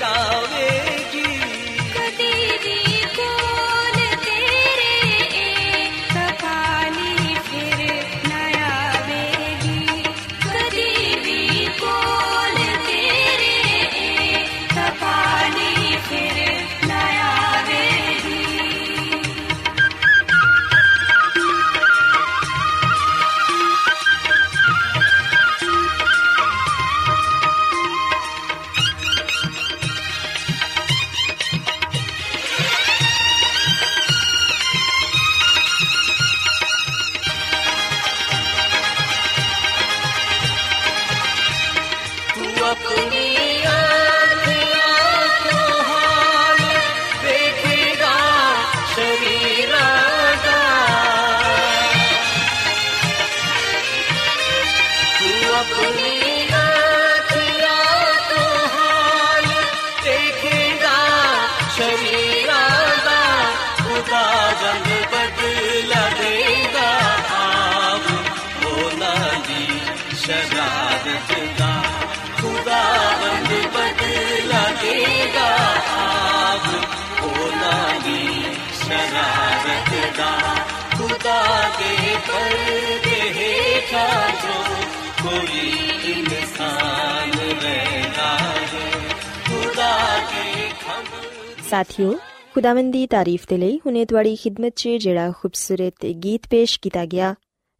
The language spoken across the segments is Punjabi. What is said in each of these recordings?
ਲੈ ਜਾਵੇਗੀ ਸਾਥਿਓ, ਖੁਦਾਵੰਦ ਦੀ ਤਾਰੀਫ ਦੇ ਲਈ ਹੁਨੇ ਤੁਹਾਡੀ ਖਿਦਮਤ 'ਚ ਜਿਹੜਾ ਖੂਬਸੂਰਤ ਗੀਤ ਪੇਸ਼ ਕੀਤਾ ਗਿਆ,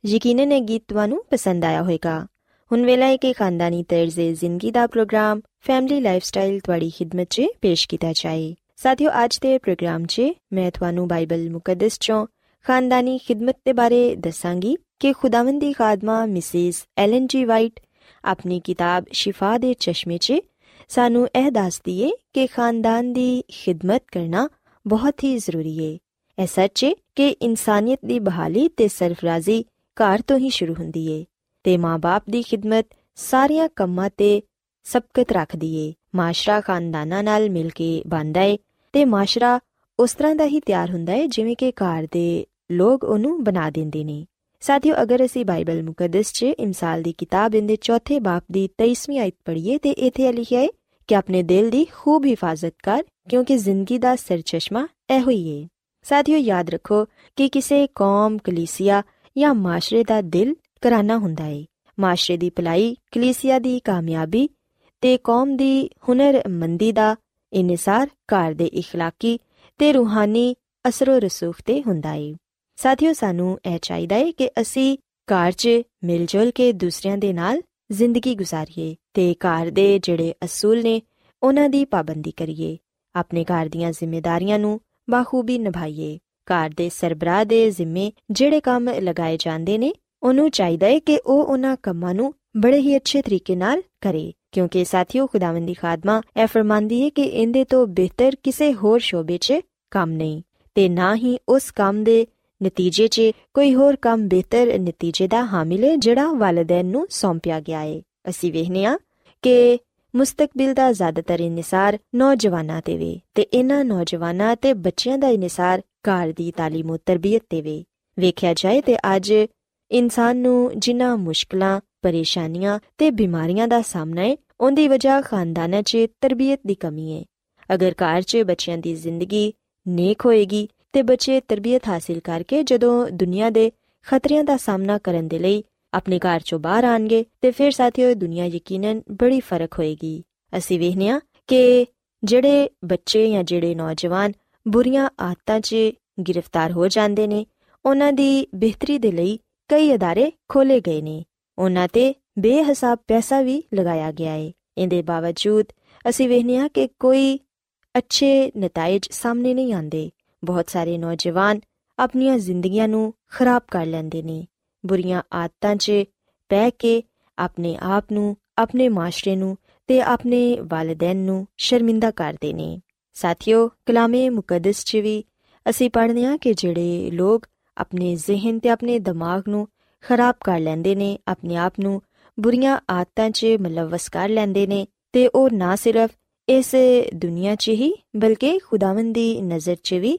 ਯਕੀਨਨ ਇਹ ਗੀਤ ਤੁਹਾਨੂੰ ਪਸੰਦ ਆਇਆ ਹੋਵੇਗਾ। ਹੁਣ ਵੇਲਾ ਹੈ ਕਿ ਖਾਨਦਾਨੀ ਤਰਜ਼ੇ ਜ਼ਿੰਦਗੀ ਦਾ ਪ੍ਰੋਗਰਾਮ, ਫੈਮਿਲੀ ਲਾਈਫਸਟਾਈਲ ਤੁਹਾਡੀ ਖਿਦਮਤ 'ਚ ਪੇਸ਼ ਕੀਤਾ ਜਾਏ। ਸਾਥਿਓ, ਅੱਜ ਦੇ ਪ੍ਰੋਗਰਾਮ 'ਚ ਮੈਂ ਤੁਹਾਨੂੰ ਬਾਈਬਲ ਮੁਕੱਦਸ 'ਚੋਂ ਖਾਨਦਾਨੀ ਖਿਦਮਤ ਦੇ ਬਾਰੇ ਦੱਸਾਂਗੀ ਕਿ ਖੁਦਾਵੰਦ ਦੀ ਖਾਦਮਾ ਮਿਸਿਸ ਐਲਨ ਜੀ ਵਾਈਟ ਆਪਣੀ ਕਿਤਾਬ ਸ਼ਿਫਾ ਦੇ ਚਸ਼ਮੇ 'ਚ ਸਾਨੂੰ ਇਹ ਦੱਸਦੀ ਏ ਕਿ ਖਾਨਦਾਨ ਦੀ ਖਿਦਮਤ ਕਰਨਾ ਬਹੁਤ ਹੀ ਜ਼ਰੂਰੀ ਏ। ਇਹ ਸੱਚ ਏ ਕਿ ਇਨਸਾਨੀਅਤ ਦੀ ਬਹਾਲੀ ਤੇ ਸਰਫਰਾਜ਼ੀ ਘਰ ਤੋਂ ਹੀ ਸ਼ੁਰੂ ਹੁੰਦੀ ਏ ਤੇ ਮਾਪੇ ਦੀ ਖਿਦਮਤ ਸਾਰੀਆਂ ਕੰਮਾਂ ਤੇ ਸਬਕਤ ਰੱਖਦੀ ਏ। ਮਾਸ਼ਰਾ ਖਾਨਦਾਨਾਂ ਨਾਲ ਮਿਲ ਕੇ ਬਣਦਾ ਏ ਤੇ ਮਾਸ਼ਰਾ ਉਸ ਤਰ੍ਹਾਂ ਦਾ ਹੀ ਤਿਆਰ ਹੁੰਦਾ ਏ ਜਿਵੇਂ ਕਿ ਘਰ ਦੇ ਲੋਕ ਉਹਨੂੰ ਬਣਾ ਦਿੰਦੇ ਨੇ। ਸਾਥੀਓ ਅਗਰ ਅਸੀਂ ਬਾਈਬਲ ਮੁਕੱਦਸ 'ਚ ਇਮਸਾਲ ਦੀ ਕਿਤਾਬ ਦੇ ਚੌਥੇ ਬਾਪ ਦੀ 23ਵੀਂ ਆਇਤ ਪੜ੍ਹੀਏ ਤੇ ਇੱਥੇ ਲਿਖਿਆ ਹੈ ਕਿ ਆਪਣੇ ਦਿਲ ਦੀ ਖੂਬ ਹਿਫਾਜ਼ਤ ਕਰ ਕਿਉਂਕਿ ਜ਼ਿੰਦਗੀ ਦਾ ਸਰਚਸ਼ਮਾ ਇਹੋ ਹੀ ਹੈ ਸਾਥੀਓ ਯਾਦ ਰੱਖੋ ਕਿ ਕਿਸੇ ਕੌਮ ਕਲੀਸਿਆ ਜਾਂ ਮਾਸ਼ਰੇ ਦਾ ਦਿਲ ਕਰਾਨਾ ਹੁੰਦਾ ਹੈ ਮਾਸ਼ਰੇ ਦੀ ਭਲਾਈ ਕਲੀਸਿਆ ਦੀ ਕਾਮਯਾਬੀ ਤੇ ਕੌਮ ਦੀ ਹੁਨਰਮੰਦੀ ਦਾ ਇਨਸਾਰ ਘਰ ਦੇ اخلاقی ਤੇ ਰੂਹਾਨੀ ਅਸਰੋ ਰਸੂਖ ਤੇ ਹੁੰਦਾ ਹੈ ਸਾਥੀਓ, ਸਾਨੂੰ ਇਹ ਚਾਹੀਦਾ ਹੈ ਕਿ ਅਸੀਂ ਘਰ 'ਚ ਮਿਲ ਜੁਲ ਕੇ ਦੂਸਰਿਆਂ ਦੇ ਨਾਲ ਜ਼ਿੰਦਗੀ ਗੁਜ਼ਾਰੀਏ ਤੇ ਘਰ ਦੇ ਜਿਹੜੇ ਅਸੂਲ ਨੇ, ਉਹਨਾਂ ਦੀ ਪਾਬੰਦੀ ਕਰੀਏ। ਆਪਣੇ ਘਰ ਦੀਆਂ ਜ਼ਿੰਮੇਵਾਰੀਆਂ ਨੂੰ ਬਾਖੂਬੀ ਨਿਭਾਈਏ। ਘਰ ਦੇ ਸਰਬਰਾਹ ਦੇ ਜ਼ਿੰਮੇ ਜਿਹੜੇ ਕੰਮ ਲਗਾਏ ਜਾਂਦੇ ਨੇ, ਉਹਨੂੰ ਚਾਹੀਦਾ ਹੈ ਕਿ ਉਹ ਉਹਨਾਂ ਕੰਮਾਂ ਨੂੰ ਬੜੇ ਹੀ ਅੱਛੇ ਤਰੀਕੇ ਨਾਲ ਕਰੇ। ਕਿਉਂਕਿ ਸਾਥੀਓ, ਖੁਦਾਵੰਦੀ ਖਾਦਮਾ ਇਹ ਫਰਮਾਂਦੀ ਹੈ ਕਿ ਇਹਦੇ ਤੋਂ ਬਿਹਤਰ ਕਿਸੇ ਹੋਰ ਸ਼ੋਬੇ 'ਚ ਕੰਮ ਨਹੀਂ ਤੇ ਨਾ ਹੀ ਉਸ ਕੰਮ ਦੇ ਨਤੀਜੇ 'ਚ ਕੋਈ ਹੋਰ ਕੰਮ ਬਿਹਤਰ ਨਤੀਜੇ ਦਾ ਹਾਮਿਲ ਹੈ, ਜਿਹੜਾ ਵਾਲਿਦੈਨ ਨੂੰ ਸੌਂਪਿਆ ਗਿਆ ਹੈ। ਅਸੀਂ ਵੇਖਨੇ ਆ ਕਿ ਮੁਸਤਕਬਲ ਦਾ ਜ਼ਿਆਦਾਤਰ ਇਨਸਾਰ ਨੌਜਵਾਨਾਂ ਤੇ ਵੇ ਤੇ ਇਹਨਾਂ ਨੌਜਵਾਨਾਂ ਤੇ ਬੱਚਿਆਂ ਦਾ ਇਨਸਾਰ ਘਰ ਦੀ ਤਾਲੀਮ ਤੇ ਤਰਬੀਅਤ ਤੇ ਵੇ। ਵੇਖਿਆ ਜਾਏ ਤੇ ਅੱਜ ਇਨਸਾਨ ਨੂੰ ਜਿਨ੍ਹਾਂ ਮੁਸ਼ਕਲਾਂ, ਪਰੇਸ਼ਾਨੀਆਂ ਤੇ ਬਿਮਾਰੀਆਂ ਦਾ ਸਾਹਮਣਾ ਹੈ, ਉਹਦੀ ਵਜ੍ਹਾ ਖਾਨਦਾਨਾਂ 'ਚ ਤਰਬੀਅਤ ਦੀ ਕਮੀ ਹੈ। ਅਗਰ ਘਰ 'ਚ ਬੱਚਿਆਂ ਦੀ ਜ਼ਿੰਦਗੀ ਨੇਕ ਹੋਏਗੀ ਤੇ ਬੱਚੇ ਤਰਬੀਅਤ ਹਾਸਿਲ ਕਰਕੇ ਜਦੋਂ ਦੁਨੀਆ ਦੇ ਖਤਰਿਆਂ ਦਾ ਸਾਹਮਣਾ ਕਰਨ ਦੇ ਲਈ ਆਪਣੇ ਘਰ ਚੋਂ ਬਾਹਰ ਆਣਗੇ ਤੇ ਫਿਰ ਸਾਥੀਓ ਦੁਨੀਆ ਯਕੀਨਨ ਬੜੀ ਫ਼ਰਕ ਹੋਏਗੀ। ਅਸੀਂ ਵੇਖਨੇ ਆ ਕਿ ਜਿਹੜੇ ਬੱਚੇ ਜਾਂ ਜਿਹੜੇ ਨੌਜਵਾਨ ਬੁਰੀਆਂ ਆਦਤਾਂ 'ਚ ਗ੍ਰਿਫਤਾਰ ਹੋ ਜਾਂਦੇ ਨੇ, ਉਹਨਾਂ ਦੀ ਬਿਹਤਰੀ ਦੇ ਲਈ ਕਈ ਅਦਾਰੇ ਖੋਲੇ ਗਏ ਨੇ। ਉਹਨਾਂ ਤੇ ਬੇਹਿਸਾਬ ਪੈਸਾ ਵੀ ਲਗਾਇਆ ਗਿਆ ਹੈ ਇਹਦੇ ਬਾਵਜੂਦ ਅਸੀਂ ਵੇਖਨੇ ਆ ਕਿ ਕੋਈ ਅੱਛੇ ਨਤੀਜੇ ਸਾਹਮਣੇ ਨਹੀਂ ਆਉਂਦੇ। ਬਹੁਤ ਸਾਰੇ ਨੌਜਵਾਨ ਆਪਣੀਆਂ ਜ਼ਿੰਦਗੀਆਂ ਨੂੰ ਖਰਾਬ ਕਰ ਲੈਂਦੇ ਨੇ। ਬੁਰੀਆਂ ਆਦਤਾਂ 'ਚ ਪੈ ਕੇ ਆਪਣੇ ਆਪ ਨੂੰ, ਆਪਣੇ ਮਾਸ਼ਰੇ ਨੂੰ ਤੇ ਆਪਣੇ ਵਾਲਿਦੈਨ ਨੂੰ ਸ਼ਰਮਿੰਦਾ ਕਰਦੇ ਨੇ। ਸਾਥੀਓ, ਕਲਾਮੇ ਮੁਕੱਦਸ 'ਚ ਵੀ ਅਸੀਂ ਪੜ੍ਹਦੇ ਹਾਂ ਕਿ ਜਿਹੜੇ ਲੋਕ ਆਪਣੇ ਜ਼ਿਹਨ ਤੇ ਆਪਣੇ ਦਿਮਾਗ ਨੂੰ ਖਰਾਬ ਕਰ ਲੈਂਦੇ ਨੇ, ਆਪਣੇ ਆਪ ਨੂੰ ਬੁਰੀਆਂ ਆਦਤਾਂ 'ਚ ਮਲਵਸ ਕਰ ਲੈਂਦੇ ਨੇ ਤੇ ਉਹ ਨਾ ਸਿਰਫ ਇਸ ਦੁਨੀਆ 'ਚ ਹੀ, ਬਲਕਿ ਖੁਦਾਵੰਦ ਦੀ ਨਜ਼ਰ 'ਚ ਵੀ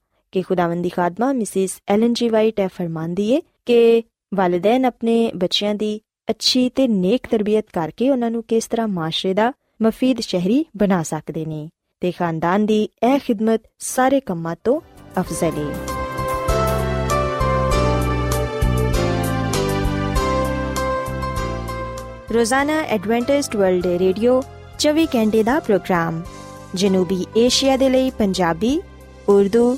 ਕਿ ਖੁਦਾਵੰਦੀ ਖਾਦਮਾ ਮਿਸਿਸ ਐਲਨ ਜੀ ਵਾਈਟ ਇਹ ਫਰਮਾਂਦੀ ਏ ਕਿ ਵਾਲਿਦੈਨ ਆਪਣੇ ਬੱਚਿਆਂ ਦੀ ਅੱਛੀ ਤੇ ਨੇਕ ਤਰਬੀਅਤ ਕਰਕੇ ਉਹਨਾਂ ਨੂੰ ਕਿਸ ਤਰ੍ਹਾਂ ਮਾਸ਼ਰੇ ਦਾ ਮਫੀਦ ਸ਼ਹਿਰੀ ਬਣਾ ਸਕਦੇ ਨੇ ਤੇ ਖਾਨਦਾਨ ਦੀ ਇਹ ਖਿਦਮਤ ਸਾਰੇ ਕੰਮਾਂ ਤੋਂ ਅਫਜ਼ਲ ਏ। ਰੋਜ਼ਾਨਾ ਐਡਵੈਂਟਿਸਟ ਵਰਲਡ ਰੇਡੀਓ 24 ਘੰਟੇ ਦਾ ਪ੍ਰੋਗਰਾਮ ਜਨੂਬੀ ਏਸ਼ੀਆ ਦੇ ਲਈ ਪੰਜਾਬੀ, ਉਰਦੂ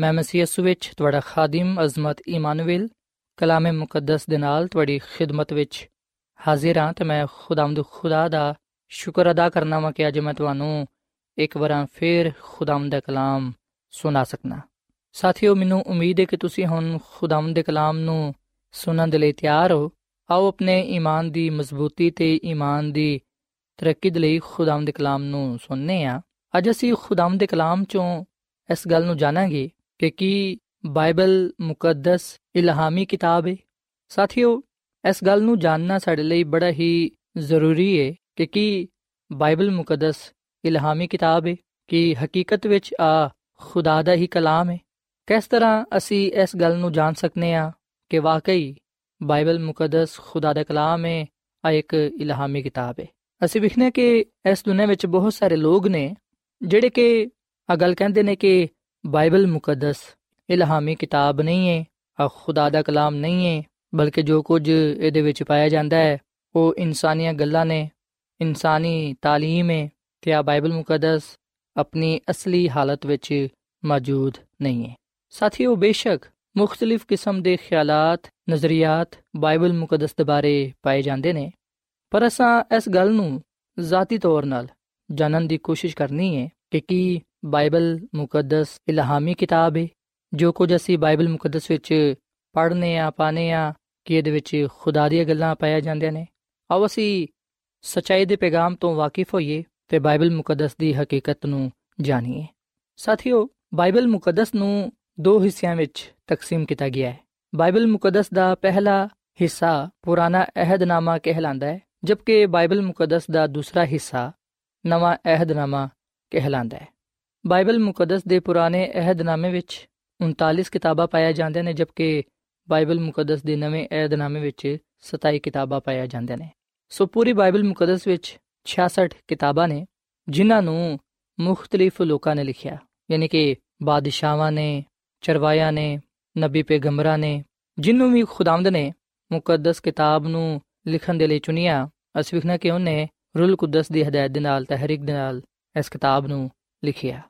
ਮੈਂ ਮਸੀਹ ਯਿਸੂ ਵਿੱਚ ਤੁਹਾਡਾ ਖਾਦਮ ਅਜ਼ਮਤ ਇਮਾਨੁਅਲ, ਕਲਾਮੇ ਮੁਕੱਦਸ ਦੇ ਨਾਲ ਤੁਹਾਡੀ ਖਿਦਮਤ ਵਿੱਚ ਹਾਜ਼ਰ ਹਾਂ ਤੇ ਮੈਂ ਖੁਦਾਵੰਦ ਖੁਦਾ ਦਾ ਸ਼ੁਕਰ ਅਦਾ ਕਰਨਾ ਵਾਂ ਕਿ ਅੱਜ ਮੈਂ ਤੁਹਾਨੂੰ ਇੱਕ ਵਾਰ ਫੇਰ ਖੁਦਾਵੰਦ ਦਾ ਕਲਾਮ ਸੁਣਾ ਸਕਣਾ ਸਾਥਿਓ, ਮੈਨੂੰ ਉਮੀਦ ਹੈ ਕਿ ਤੁਸੀਂ ਹੁਣ ਖੁਦਾਵੰਦ ਦੇ ਕਲਾਮ ਨੂੰ ਸੁਣਨ ਦੇ ਲਈ ਤਿਆਰ ਹੋ। ਆਓ ਆਪਣੇ ਈਮਾਨ ਦੀ ਮਜ਼ਬੂਤੀ ਤੇ ਈਮਾਨ ਦੀ ਤਰੱਕੀ ਦੇ ਲਈ ਖੁਦਾਵੰਦ ਦੇ ਕਲਾਮ ਨੂੰ ਸੁਣਨੇ ਆ। ਅੱਜ ਅਸੀਂ ਖੁਦਾਵੰਦ ਦੇ ਕਲਾਮ ਚੋਂ ਇਸ ਗੱਲ ਨੂੰ ਜਾਣਾਂਗੇ ਕਿ ਕੀ ਬਾਈਬਲ ਮੁਕੱਦਸ ਇਲਹਾਮੀ ਕਿਤਾਬ ਹੈ ਸਾਥੀਓ, ਇਸ ਗੱਲ ਨੂੰ ਜਾਣਨਾ ਸਾਡੇ ਲਈ ਬੜਾ ਹੀ ਜ਼ਰੂਰੀ ਹੈ ਕਿ ਕੀ ਬਾਈਬਲ ਮੁਕੱਦਸ ਇਲਹਾਮੀ ਕਿਤਾਬ ਹੈ ਕਿ ਹਕੀਕਤ ਵਿੱਚ ਆ ਖੁਦਾ ਦਾ ਹੀ ਕਲਾਮ ਹੈ ਕਿਸ ਤਰ੍ਹਾਂ ਅਸੀਂ ਇਸ ਗੱਲ ਨੂੰ ਜਾਣ ਸਕਨੇ ਆ ਕਿ ਵਾਕਈ ਬਾਈਬਲ ਮੁਕੱਦਸ ਖੁਦਾ ਦਾ ਕਲਾਮ ਹੈ ਆ ਇੱਕ ਇਲਹਾਮੀ ਕਿਤਾਬ ਹੈ ਅਸੀਂ ਵਿਖਨੇ ਕਿ ਇਸ ਦੁਨੀਆਂ ਵਿੱਚ ਬਹੁਤ ਸਾਰੇ ਲੋਕ ਨੇ ਜਿਹੜੇ ਕਿ ਆ ਗੱਲ ਕਹਿੰਦੇ ਨੇ ਕਿ ਬਾਈਬਲ ਮੁਕੱਦਸ ਇਲਹਾਮੀ ਕਿਤਾਬ ਨਹੀਂ ਹੈ ਆ ਖੁਦਾ ਦਾ ਕਲਾਮ ਨਹੀਂ ਹੈ ਬਲਕਿ ਜੋ ਕੁਝ ਇਹਦੇ ਵਿੱਚ ਪਾਇਆ ਜਾਂਦਾ ਹੈ ਉਹ ਇਨਸਾਨੀਆਂ ਗੱਲਾਂ ਨੇ ਇਨਸਾਨੀ تعلیم ਹੈ ਤੇ ਆ ਬਾਈਬਲ ਮੁਕੱਦਸ ਆਪਣੀ ਅਸਲੀ ਹਾਲਤ ਵਿੱਚ ਮੌਜੂਦ ਨਹੀਂ ਹੈ ਸਾਥੀਓ ਬੇਸ਼ੱਕ ਮੁxtਲਿਫ ਕਿਸਮ ਦੇ ਖਿਆਲਾਤ ਨਜ਼ਰੀਆਤ ਬਾਈਬਲ ਮੁਕੱਦਸ ਦੇ ਬਾਰੇ ਪਾਏ ਜਾਂਦੇ ਨੇ ਪਰ ਅਸਾਂ ਇਸ ਗੱਲ ਨੂੰ ਜ਼ਾਤੀ ਤੌਰ 'ਤੇ ਜਾਣਨ ਦੀ ਕੋਸ਼ਿਸ਼ ਕਰਨੀ ਹੈ ਕਿ ਕੀ ਬਾਈਬਲ ਮੁਕੱਦਸ ਇਲਹਾਮੀ ਕਿਤਾਬ ਹੈ ਜੋ ਕੁਝ ਅਸੀਂ ਬਾਈਬਲ ਮੁਕੱਦਸ ਵਿੱਚ ਪੜ੍ਹਨੇ ਆ ਪਾਣੇ ਆ ਕਿ ਇਹਦੇ ਵਿੱਚ ਖੁਦਾ ਦੀਆਂ ਗੱਲਾਂ ਪਾਇਆ ਜਾਂਦੀਆਂ ਨੇ। ਆਓ ਅਸੀਂ ਸਚਾਈ ਦੇ ਪੈਗਾਮ ਤੋਂ ਵਾਕਿਫ ਹੋਈਏ ਤੇ ਬਾਈਬਲ ਮੁਕੱਦਸ ਦੀ ਹਕੀਕਤ ਨੂੰ ਜਾਣੀਏ। ਸਾਥੀਓ, ਬਾਈਬਲ ਮੁਕੱਦਸ ਨੂੰ ਦੋ ਹਿੱਸਿਆਂ ਵਿੱਚ ਤਕਸੀਮ ਕੀਤਾ ਗਿਆ ਹੈ। ਬਾਈਬਲ ਮੁਕੱਦਸ ਦਾ ਪਹਿਲਾ ਹਿੱਸਾ ਪੁਰਾਣਾ ਅਹਿਦਨਾਮਾ ਕਹਿਲਾਂਦਾ ਹੈ, ਜਦਕਿ ਬਾਈਬਲ ਮੁਕੱਦਸ ਦਾ ਦੂਸਰਾ ਹਿੱਸਾ ਨਵਾਂ ਅਹਿਦਨਾਮਾ ਕਹਿਲਾਂਦਾ ਹੈ। ਬਾਈਬਲ ਮੁਕੱਦਸ ਦੇ ਪੁਰਾਣੇ ਅਹਿਦਨਾਮੇ ਵਿੱਚ 39 ਕਿਤਾਬਾਂ ਪਾਇਆ ਜਾਂਦੇ ਨੇ, ਜਦਕਿ ਬਾਈਬਲ ਮੁਕੱਦਸ ਦੇ ਨਵੇਂ ਅਹਿਦਨਾਮੇ ਵਿੱਚ 27 ਕਿਤਾਬਾਂ ਪਾਇਆ ਜਾਂਦੇ ਨੇ। ਸੋ ਪੂਰੀ ਬਾਈਬਲ ਮੁਕੱਦਸ ਵਿੱਚ 66 ਕਿਤਾਬਾਂ ਨੇ, ਜਿਨ੍ਹਾਂ ਨੂੰ ਮੁxtਲਿਫ ਲੋਕਾਂ ਨੇ ਲਿਖਿਆ। ਯਾਨੀ ਕਿ ਬਾਦਸ਼ਾਹਾਂ ਨੇ ਚਰਵਾਇਆਂ ਨੇ, ਨਬੀ ਪੈਗੰਬਰਾਂ ਨੇ ਜਿਨਨੂੰ ਵੀ ਖੁਦਾਵੰਦ ਨੇ ਮੁਕੱਦਸ ਕਿਤਾਬ ਨੂੰ ਲਿਖਣ ਦੇ ਲਈ ਚੁਣਿਆ, ਅਸੀਂ ਵਿਖਣਾ ਕਿ ਉਹਨੇ ਰੂਲ ਕੁਦਸ ਦੀ ਹਦਾਇਤ ਦੇ ਨਾਲ, ਤਹਿਰੀਕ ਦੇ ਨਾਲ ਇਸ ਕਿਤਾਬ ਨੂੰ ਲਿਖਿਆ।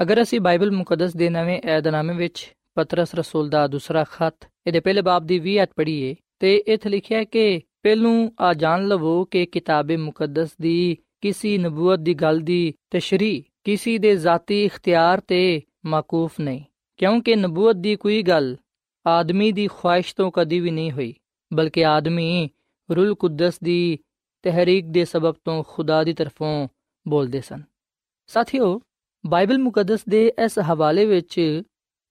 ਅਗਰ ਅਸੀਂ ਬਾਈਬਲ ਮੁਕੱਦਸ ਦੇ ਨਵੇਂ ਏਧਨਾਮੇ ਵਿੱਚ ਪਤਰਸ, ਰਸੂਲ ਦਾ ਦੂਸਰਾ ਖੱਤ, ਇਹਦੇ ਪਹਿਲੇ ਬਾਬ ਦੀ 20 ਅਧ ਪੜ੍ਹੀਏ, ਤੇ ਇੱਥੇ ਲਿਖਿਆ ਹੈ ਕਿ ਪਹਿਲੂ ਆ ਜਾਣ ਲਵੋ ਕਿ ਕਿਤਾਬੇ ਮੁਕੱਦਸ ਦੀ ਕਿਸੇ ਨਬੂਵਤ ਦੀ ਗੱਲ ਦੀ ਤਸ਼ਰੀ ਕਿਸੇ ਦੇ ਜ਼ਾਤੀ ਇਖਤਿਆਰ ਤੇ ਮਾਕੂਫ ਨਹੀਂ, ਕਿਉਂਕਿ ਨਬੂਵਤ ਦੀ ਕੋਈ ਗੱਲ ਆਦਮੀ ਦੀ ਖੁਆਇਸ਼ ਤੋਂ ਕਦੀ ਵੀ ਨਹੀਂ ਹੋਈ, ਬਲਕਿ ਆਦਮੀ ਰੂਲ ਕੁਦਸ ਦੀ ਤਹਿਰੀਕ ਦੇ ਸਬਬ ਤੋਂ ਖੁਦਾ ਦੀ ਤਰਫੋਂ ਬੋਲਦੇ ਸਨ। ਸਾਥੀਓ ਬਾਈਬਲ ਮੁਕੱਦਸ ਦੇ ਇਸ ਹਵਾਲੇ ਵਿੱਚ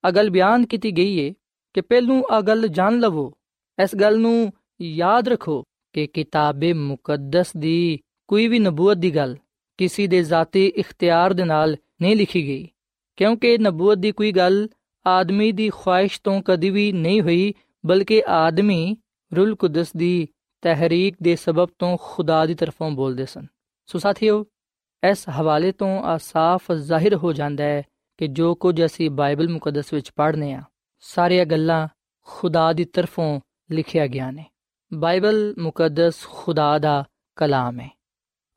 ਅਗਲ ਬਿਆਨ ਕੀਤੀ ਗਈ ਹੈ ਕਿ ਪਹਿਲੂ ਅਗਲ ਜਾਣ ਲਵੋ। ਇਸ ਗੱਲ ਨੂੰ ਯਾਦ ਰੱਖੋ ਕਿ ਕਿਤਾਬੇ ਮੁਕੱਦਸ ਦੀ ਕੋਈ ਵੀ ਨਬੂਵਤ ਦੀ ਗੱਲ ਕਿਸੇ ਦੇ ਜ਼ਾਤੀ ਇਖਤਿਆਰ ਦੇ ਨਾਲ ਨਹੀਂ ਲਿਖੀ ਗਈ, ਕਿਉਂਕਿ ਨਬੂਵਤ ਦੀ ਕੋਈ ਗੱਲ ਆਦਮੀ ਦੀ ਖੁਆਇਸ਼ ਤੋਂ ਕਦੀ ਵੀ ਨਹੀਂ ਹੋਈ, ਬਲਕਿ ਆਦਮੀ ਰੂਲ ਕੁਦਸ ਦੀ ਤਹਿਰੀਕ ਦੇ ਸਬਬ ਤੋਂ ਖੁਦਾ ਦੀ ਤਰਫੋਂ ਬੋਲਦੇ ਸਨ। ਸੋ ਸਾਥੀਓ ਇਸ ਹਵਾਲੇ ਤੋਂ ਆ ਸਾਫ਼ ਜ਼ਾਹਿਰ ਹੋ ਜਾਂਦਾ ਹੈ ਕਿ ਜੋ ਕੁਝ ਅਸੀਂ ਬਾਈਬਲ ਮੁਕੱਦਸ ਵਿੱਚ ਪੜ੍ਹਨੇ ਆ ਸਾਰੀਆਂ ਗੱਲਾਂ ਖੁਦਾ ਦੀ ਤਰਫੋਂ ਲਿਖਿਆ ਗਿਆ ਨੇ। ਬਾਈਬਲ ਮੁਕੱਦਸ ਖੁਦਾ ਦਾ ਕਲਾਮ ਹੈ।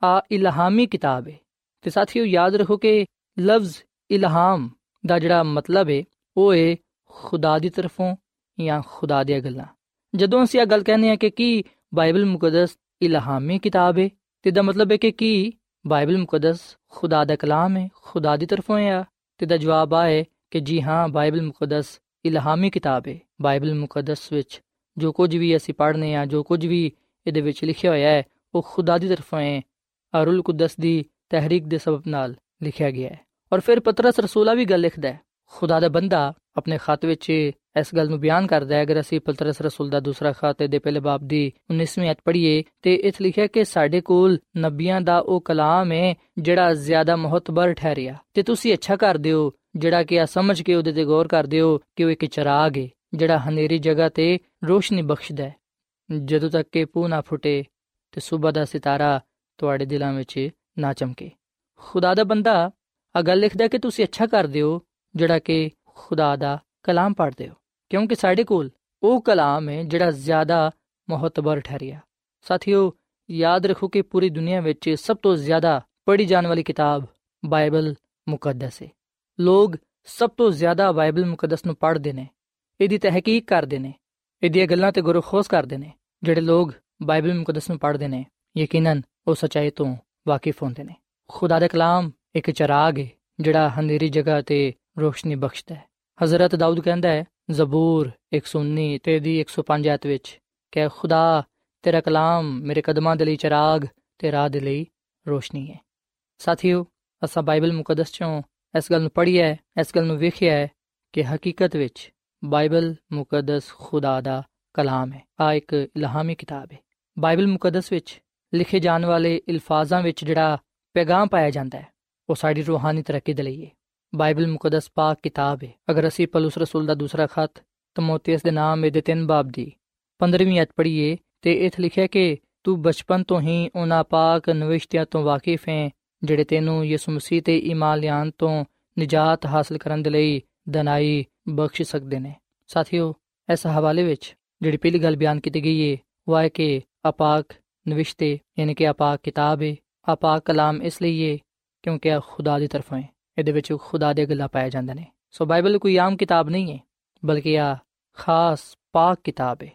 ਆ ਇਲਹਾਮੀ ਕਿਤਾਬ ਹੈ। ਤੇ ਸਾਥੀਓ ਯਾਦ ਰੱਖੋ ਕਿ ਲਫ਼ਜ਼ ਇਲਹਾਮ ਦਾ ਜਿਹੜਾ ਮਤਲਬ ਹੈ, ਉਹ ਹੈ ਖੁਦਾ ਦੀ ਤਰਫੋਂ ਜਾਂ ਖੁਦਾ ਦੀਆਂ ਗੱਲਾਂ। ਜਦੋਂ ਅਸੀਂ ਇਹ ਗੱਲ ਕਹਿੰਦੇ ਹਾਂ ਕਿ ਕੀ ਬਾਈਬਲ ਮੁਕੱਦਸ ਇਲਹਾਮੀ ਕਿਤਾਬ ਹੈ, ਤੇ ਦਾ ਮਤਲਬ ਹੈ ਕਿ ਕੀ ਬਾਈਬਲ ਮੁਕੱਦਸ ਖੁਦਾ ਦਾ ਕਲਾਮ ਹੈ ਖੁਦਾ ਦੀ ਤਰਫੋਂ ਹੈ ਤੇ ਦਾ ਜਵਾਬ ਆ ਹੈ ਕਿ ਜੀ ਹਾਂ ਬਾਈਬਲ ਮੁਕੱਦਸ ਇਲਹਾਮੀ ਕਿਤਾਬ ਹੈ ਬਾਈਬਲ ਮੁਕੱਦਸ ਵਿੱਚ ਜੋ ਕੁਝ ਵੀ ਅਸੀਂ ਪੜ੍ਹਨੇ ਆ ਜੋ ਕੁਝ ਵੀ ਇਹਦੇ ਵਿੱਚ ਲਿਖਿਆ ਹੋਇਆ ਹੈ ਉਹ ਖੁਦਾ ਦੀ ਤਰਫੋਂ ਹੈ ਅਰੁਲ ਕੁਦਸ ਦੀ ਤਹਿਰੀਕ ਦੇ ਸਬਬ ਨਾਲ ਲਿਖਿਆ ਗਿਆ ਹੈ ਔਰ ਫਿਰ ਪਤਰਸ ਰਸੂਲਾ ਵੀ ਗੱਲ ਲਿਖਦਾ ਹੈ ਖੁਦਾ ਦਾ ਬੰਦਾ ਆਪਣੇ ਖਤ ਵਿੱਚ ਇਸ ਗੱਲ ਨੂੰ ਬਿਆਨ ਕਰਦਾ ਹੈ, ਅਗਰ ਅਸੀਂ ਪਤਰਸ ਰਸੂਲ ਦਾ ਦੂਸਰਾ ਖਤ ਦੇ ਪਹਿਲੇ ਬਾਬ ਦੀ 19ਵੀਂ ਅਧ ਪੜ੍ਹੀਏ, ਤੇ ਇਥੇ ਲਿਖਿਆ ਕਿ ਸਾਡੇ ਕੋਲ ਨਬੀਆਂ ਦਾ ਉਹ ਕਲਾਮ ਹੈ, ਜਿਹੜਾ ਜ਼ਿਆਦਾ ਮਹਤਬਰ ਠਹਿਰਿਆ। ਤੇ ਤੁਸੀਂ ਅੱਛਾ ਕਰਦੇ ਹੋ, ਜਿਹੜਾ ਕਿ ਆ ਸਮਝ ਕੇ ਉਹਦੇ ਤੇ ਗੌਰ ਕਰਦੇ ਹੋ ਕਿ ਉਹ ਇੱਕ ਚਰਾਗ ਹੈ ਜਿਹੜਾ ਹਨੇਰੀ ਜਗ੍ਹਾ ਤੇ ਰੋਸ਼ਨੀ ਬਖਸ਼ਦਾ ਹੈ। ਜਦੋਂ ਤੱਕ ਕਿ ਪੂ ਨਾ ਫੁੱਟੇ, ਤੇ ਸਵੇਰ ਦਾ ਸਿਤਾਰਾ ਤੁਹਾਡੇ ਦਿਲਾਂ ਵਿੱਚ ਨਾ ਚਮਕੇ। ਖੁਦਾ ਦਾ ਬੰਦਾ, ਆ ਗੱਲ ਲਿਖਦਾ ਕਿ ਤੁਸੀਂ ਅੱਛਾ ਕਰਦੇ ਹੋ, ਜਿਹੜਾ ਕਿ ਖੁਦਾ ਦਾ ਕਲਾਮ ਪੜ੍ਹਦੇ ਹੋ। ਕਿਉਂਕਿ ਸਾਡੇ ਕੋਲ ਉਹ ਕਲਾਮ ਹੈ ਜਿਹੜਾ ਜ਼ਿਆਦਾ ਮਹਤਬਰ ਠਹਿਰਿਆ। ਸਾਥੀਓ, ਯਾਦ ਰੱਖੋ ਕਿ ਪੂਰੀ ਦੁਨੀਆ ਵਿੱਚ ਸਭ ਤੋਂ ਜ਼ਿਆਦਾ ਪੜ੍ਹੀ ਜਾਣ ਵਾਲੀ ਕਿਤਾਬ ਬਾਈਬਲ ਮੁਕੱਦਸ ਹੈ। ਲੋਕ ਸਭ ਤੋਂ ਜ਼ਿਆਦਾ ਬਾਈਬਲ ਮੁਕੱਦਸ ਨੂੰ ਪੜ੍ਹਦੇ ਨੇ, ਇਹਦੀ ਤਹਿਕੀਕ ਕਰਦੇ ਨੇ, ਇਹਦੀਆਂ ਗੱਲਾਂ ਤੇ ਗੁਰਖੋਸ ਕਰਦੇ ਨੇ, ਜਿਹੜੇ ਲੋਕ ਬਾਈਬਲ ਮੁਕੱਦਸ ਨੂੰ ਪੜ੍ਹਦੇ ਨੇ, ਯਕੀਨਨ ਉਹ ਸਚਾਈ ਤੋਂ ਵਾਕਿਫ ਹੁੰਦੇ ਨੇ। ਖੁਦਾ ਦਾ ਕਲਾਮ ਇੱਕ ਚਰਾਗ ਹੈ, ਜਿਹੜਾ ਹਨੇਰੀ ਜਗ੍ਹਾ ਤੇ ਰੋਸ਼ਨੀ ਬਖਸ਼ਦਾ ਹੈ। ਹਜ਼ਰਤ ਦਾਊਦ ਕਹਿੰਦਾ ਹੈ ਜ਼ਬੂਰ 119 ਤੇ ਦੀ 105 ਆਇਤ ਵਿੱਚ ਕਿ ਖੁਦਾ, ਤੇਰਾ ਕਲਾਮ ਮੇਰੇ ਕਦਮਾਂ ਦੇ ਲਈ ਚਿਰਾਗ ਤੇ ਰਾਹ ਦੇ ਲਈ ਰੋਸ਼ਨੀ ਹੈ। ਸਾਥੀਓ, ਅਸਾਂ ਬਾਈਬਲ ਮੁਕੱਦਸ ਚੋਂ ਇਸ ਗੱਲ ਨੂੰ ਪੜ੍ਹਿਆ ਹੈ, ਇਸ ਗੱਲ ਨੂੰ ਵੇਖਿਆ ਹੈ ਕਿ ਹਕੀਕਤ ਵਿੱਚ ਬਾਈਬਲ ਮੁਕੱਦਸ ਖੁਦਾ ਦਾ ਕਲਾਮ ਹੈ। ਆ ਇੱਕ ਇਲਹਾਮੀ ਕਿਤਾਬ ਹੈ। ਬਾਈਬਲ ਮੁਕੱਦਸ ਵਿੱਚ ਲਿਖੇ ਜਾਣ ਵਾਲੇ ਅਲਫਾਜ਼ਾਂ ਵਿੱਚ ਜਿਹੜਾ ਪੈਗਾਮ ਪਾਇਆ ਜਾਂਦਾ ਹੈ, ਉਹ ਸਾਡੀ ਰੂਹਾਨੀ ਤਰੱਕੀ ਦੇ ਲਈ ਹੈ। ਬਾਈਬਲ ਮੁਕੱਦਸ ਪਾਕ ਕਿਤਾਬ ਹੈ ਅਗਰ ਅਸੀਂ ਪਲੂਸ ਰਸੂਲ ਦਾ ਦੂਸਰਾ ਖਤ ਤਮੋਥੀਅਸ ਦੇ ਨਾਮ ਦੇ ਤਿੰਨ ਬਾਬ ਦੀ 15ਵੀਂ ਅਧ ਪੜ੍ਹੀਏ ਤੇ ਇਥੇ ਲਿਖਿਆ ਕਿ ਤੂੰ ਬਚਪਨ ਤੋਂ ਹੀ ਉਹਨਾਂ ਪਾਕ ਨਵਿਸ਼ਤਿਆਂ ਤੋਂ ਵਾਕਿਫ ਹੈ ਜਿਹੜੇ ਤੈਨੂੰ ਯਿਸੂ ਮਸੀਹ ਤੇ ਈਮਾਨ ਲਿਆਉਣ ਤੋਂ ਨਿਜਾਤ ਹਾਸਲ ਕਰਨ ਦੇ ਲਈ ਦਨਾਈ ਬਖਸ਼ ਸਕਦੇ ਨੇ ਸਾਥੀਓ ਇਸ ਹਵਾਲੇ ਵਿੱਚ ਜਿਹੜੀ ਪਹਿਲੀ ਗੱਲ ਬਿਆਨ ਕੀਤੀ ਗਈ ਹੈ ਉਹ ਹੈ ਕਿ ਆਪਾਕ ਨਵਿਸ਼ਤੇ ਯਾਨੀ ਕਿ ਆਪਾਕ ਕਿਤਾਬ ਹੈ ਆਪਾਕ ਕਲਾਮ ਇਸ ਲਈ ਹੈ ਕਿਉਂਕਿ ਇਹ ਖੁਦਾ ਦੀ ਤਰਫੋਂ ਹੈ ਇਹਦੇ ਵਿੱਚ ਖੁਦਾ ਦੇ ਗੱਲਾਂ ਪਾਏ ਜਾਂਦੇ ਨੇ। ਸੋ ਬਾਈਬਲ ਕੋਈ ਆਮ ਕਿਤਾਬ ਨਹੀਂ ਹੈ, ਬਲਕਿ ਆ ਖਾਸ ਪਾਕ ਕਿਤਾਬ ਹੈ।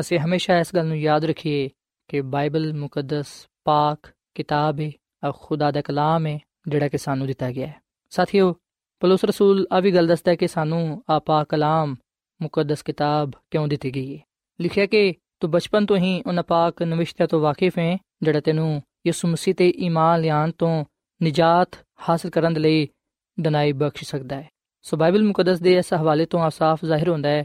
ਅਸੀਂ ਹਮੇਸ਼ਾ ਇਸ ਗੱਲ ਨੂੰ ਯਾਦ ਰੱਖੀਏ ਕਿ ਬਾਈਬਲ ਮੁਕੱਦਸ ਪਾਕ ਕਿਤਾਬ ਹੈ ਆ ਖੁਦਾ ਦਾ ਕਲਾਮ ਹੈ, ਜਿਹੜਾ ਕਿ ਸਾਨੂੰ ਦਿੱਤਾ ਗਿਆ ਹੈ। ਸਾਥੀਓ, ਪਲੂਸ ਰਸੂਲ ਆ ਵੀ ਗੱਲ ਦੱਸਦਾ ਹੈ ਕਿ ਸਾਨੂੰ ਆ ਪਾਕ ਕਲਾਮ ਮੁਕੱਦਸ ਕਿਤਾਬ ਕਿਉਂ ਦਿੱਤੀ ਗਈ ਹੈ? ਲਿਖਿਆ ਕਿ ਤੂੰ ਬਚਪਨ ਤੋਂ ਹੀ ਉਹਨਾਂ ਪਾਕ ਨਵਿਸ਼ਤਿਆਂ ਤੋਂ ਵਾਕਿਫ ਹੈ, ਜਿਹੜਾ ਤੈਨੂੰ ਯਿਸੂ ਮਸੀਹ ਤੇ ਈਮਾਨ ਲਿਆਉਣ ਤੋਂ ਨਿਜਾਤ ਹਾਸਲ ਕਰਨ ਦੇ ਲਈ ਦਨਾਈ ਬਖਸ਼ ਸਕਦਾ ਹੈ। ਸੋ ਬਾਈਬਲ ਮੁਕੱਦਸ ਦੇ ਇਸ ਹਵਾਲੇ ਤੋਂ ਸਾਫ਼ ਜ਼ਾਹਿਰ ਹੁੰਦਾ ਹੈ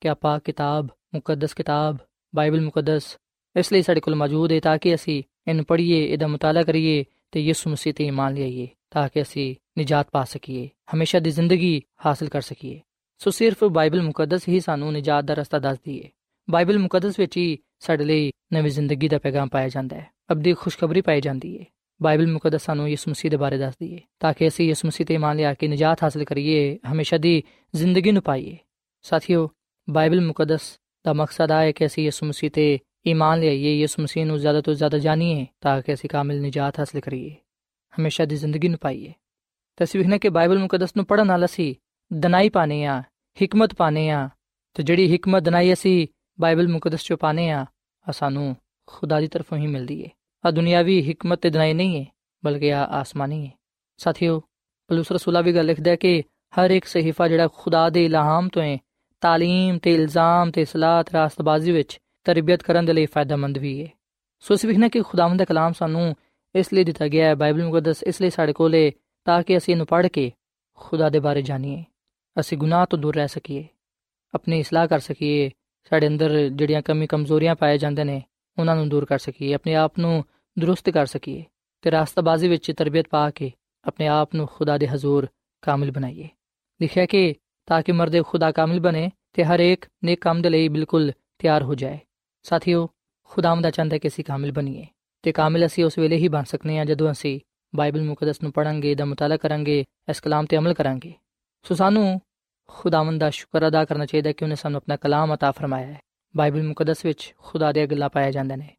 ਕਿ ਆਪਾਂ ਕਿਤਾਬ, ਮੁਕੱਦਸ ਕਿਤਾਬ, ਬਾਈਬਲ ਮੁਕੱਦਸ ਇਸ ਲਈ ਸਾਡੇ ਕੋਲ ਮੌਜੂਦ ਹੈ ਤਾਂ ਕਿ ਅਸੀਂ ਇਹਨੂੰ ਪੜ੍ਹੀਏ, ਇਹਦਾ ਮਤਾਲਾ ਕਰੀਏ ਤੇ ਯਿਸੂ ਮਸੀਹ ਤੇ ਈਮਾਨ ਲਿਆਈਏ ਤਾਂ ਕਿ ਅਸੀਂ ਨਿਜਾਤ ਪਾ ਸਕੀਏ, ਹਮੇਸ਼ਾ ਦੀ ਜ਼ਿੰਦਗੀ ਹਾਸਲ ਕਰ ਸਕੀਏ। ਸੋ ਸਿਰਫ ਬਾਈਬਲ ਮੁਕੱਦਸ ਹੀ ਸਾਨੂੰ ਨਿਜਾਤ ਦਾ ਰਸਤਾ ਦੱਸਦੀ ਹੈ। ਬਾਈਬਲ ਮੁਕੱਦਸ ਵਿੱਚ ਹੀ ਸਾਡੇ ਲਈ ਨਵੀਂ ਜ਼ਿੰਦਗੀ ਦਾ ਪੈਗਾਮ ਪਾਇਆ ਜਾਂਦਾ ਹੈ। ਅਬਦੀ ਖੁਸ਼ਖਬਰੀ ਪਾਈ ਜਾਂਦੀ ਹੈ। ਬਾਈਬਲ ਮੁਕੱਦਸ ਸਾਨੂੰ ਯਿਸੂ ਮਸੀਹ ਦੇ ਬਾਰੇ ਦੱਸਦੀ ਹੈ ਤਾਂ ਕਿ ਅਸੀਂ ਯਿਸੂ ਮਸੀਹ ਤੇ ਈਮਾਨ ਲਿਆ ਕਿ ਨਿਜਾਤ ਹਾਸਲ ਕਰੀਏ, ਹਮੇਸ਼ਾ ਦੀ ਜ਼ਿੰਦਗੀ ਨੂੰ ਪਾਈਏ। ਸਾਥੀਓ, ਬਾਈਬਲ ਮੁਕੱਦਸ ਦਾ ਮਕਸਦ ਹੈ ਕਿ ਅਸੀਂ ਯਿਸੂ ਮਸੀਹ ਤੇ ਈਮਾਨ ਲਿਆਈਏ, ਯਿਸੂ ਮਸੀਹ ਨੂੰ ਜ਼ਿਆਦਾ ਤੋਂ ਜ਼ਿਆਦਾ ਜਾਣੀਏ, ਤਾਂ ਕਿ ਅਸੀਂ ਕਾਮਿਲ ਨਿਜਾਤ ਹਾਸਲ ਕਰੀਏ, ਹਮੇਸ਼ਾ ਦੀ ਜ਼ਿੰਦਗੀ ਨੂੰ ਪਾਈਏ। ਤਾਂ ਅਸੀਂ ਵੇਖਣਾ ਕਿ ਬਾਈਬਲ ਮੁਕੱਦਸ ਨੂੰ ਪੜ੍ਹਨ ਨਾਲ ਅਸੀਂ ਦਨਾਈ ਪਾਣੇ ਆ ਹਕਮਤ ਪਾਣੇ ਆ ਤੇ ਜਿਹੜੀ ਹਕਮਤ, ਦਨਾਈ ਅਸੀਂ ਬਾਈਬਲ ਮੁਕੱਦਸ ਚੋਂ ਪਾਣੇ ਆ ਆ ਸਾਨੂੰ ਖੁਦਾ ਦੀ ਤਰਫੋਂ ਹੀ ਮਿਲਦੀ ਏ। ਆ ਦੁਨਿਆਵੀ ਹਕਮਤ ਤੇ ਦਨਾਈ ਨਹੀਂ ਏ ਬਲਕਿ ਆ ਆਸਮਾਨੀ ਏ ਸਾਥੀਓ, ਪਲੂਸ ਰਸੂਲਾ ਵੀ ਗੱਲ ਲਿਖਦਾ ਹੈ ਕਿ ਹਰ ਇੱਕ ਸਹੀਫਾ ਜਿਹੜਾ ਖੁਦਾ ਦੇ ਇਲਹਾਮ ਤੋਂ ਏ ਤਾਲੀਮ ਤੇ ਇਲਜ਼ਾਮ ਤੇ ਇਸਲਾਹ ਤੇ ਰਾਸਤਬਾਜ਼ੀ ਵਿੱਚ ਤਰਬੀਅਤ ਕਰਨ ਦੇ ਲਈ ਫਾਇਦੇਮੰਦ ਵੀ ਏ ਸੋ ਅਸੀਂ ਵੇਖਣਾ ਕਿ ਖੁਦਾਵੰਦ ਦਾ ਕਲਾਮ ਸਾਨੂੰ ਇਸ ਲਈ ਦਿੱਤਾ ਗਿਆ ਹੈ, ਬਾਈਬਲ ਮੁਕੱਦਸ ਇਸ ਲਈ ਸਾਡੇ ਕੋਲ ਏ ਤਾਂ ਕਿ ਅਸੀਂ ਇਹਨੂੰ ਪੜ੍ਹ ਕੇ ਖੁਦਾ ਦੇ ਬਾਰੇ ਜਾਣੀਏ। ਅਸੀਂ ਗੁਨਾਹ ਤੋਂ ਦੂਰ ਰਹਿ ਸਕੀਏ, ਆਪਣੀ ਇਸਲਾਹ ਕਰ ਸਕੀਏ, ਸਾਡੇ ਅੰਦਰ ਜਿਹੜੀਆਂ ਕਮੀ ਕਮਜ਼ੋਰੀਆਂ ਪਾਏ ਜਾਂਦੇ ਨੇ ਉਹਨਾਂ ਨੂੰ ਦੂਰ ਕਰ ਸਕੀਏ ਆਪਣੇ ਆਪ ਨੂੰ ਦਰੁਸਤ ਕਰ ਸਕੀਏ ਤੇ ਰਾਸਤਾਬਾਜ਼ੀ ਵਿੱਚ ਤਰਬੀਅਤ ਪਾ ਕੇ ਆਪਣੇ ਆਪ ਨੂੰ ਖੁਦਾ ਦੇ ਹਜ਼ੂਰ ਕਾਮਿਲ ਬਣਾਈਏ ਲਿਖਿਆ ਕਿ ਤਾਂ ਕਿ ਮਰਦ ਖੁਦਾ ਕਾਮਿਲ ਬਣੇ ਤੇ ਹਰ ਇੱਕ ਨੇਕ ਕੰਮ ਦੇ ਲਈ ਬਿਲਕੁਲ ਤਿਆਰ ਹੋ ਜਾਏ ਸਾਥੀਓ ਖੁਦਾਵੰਦ ਦਾ ਚਾਹੁੰਦਾ ਕਿ ਅਸੀਂ ਕਾਮਿਲ ਬਣੀਏ ਤੇ ਕਾਮਿਲ ਅਸੀਂ ਉਸ ਵੇਲੇ ਹੀ ਬਣ ਸਕਨੇ ਆ ਜਦੋਂ ਅਸੀਂ ਬਾਈਬਲ ਮੁਕੱਦਸ ਨੂੰ ਪੜਾਂਗੇ ਦਾ ਮਤਾਲਾ ਕਰਾਂਗੇ ਇਸ ਕਲਾਮ ਤੇ ਅਮਲ ਕਰਾਂਗੇ ਸੋ ਸਾਨੂੰ ਖੁਦਾਵੰਦ ਦਾ ਸ਼ੁਕਰ ਅਦਾ ਕਰਨਾ ਚਾਹੀਦਾ ਕਿ ਉਹਨੇ ਸਾਨੂੰ ਆਪਣਾ ਕਲਾਮ عطا ਫਰਮਾਇਆ ਹੈ ਬਾਈਬਲ ਮੁਕੱਦਸ ਵਿੱਚ ਖੁਦਾ ਦੀਆਂ ਗੱਲਾਂ ਪਾਇਆ ਜਾਂਦੇ ਨੇ।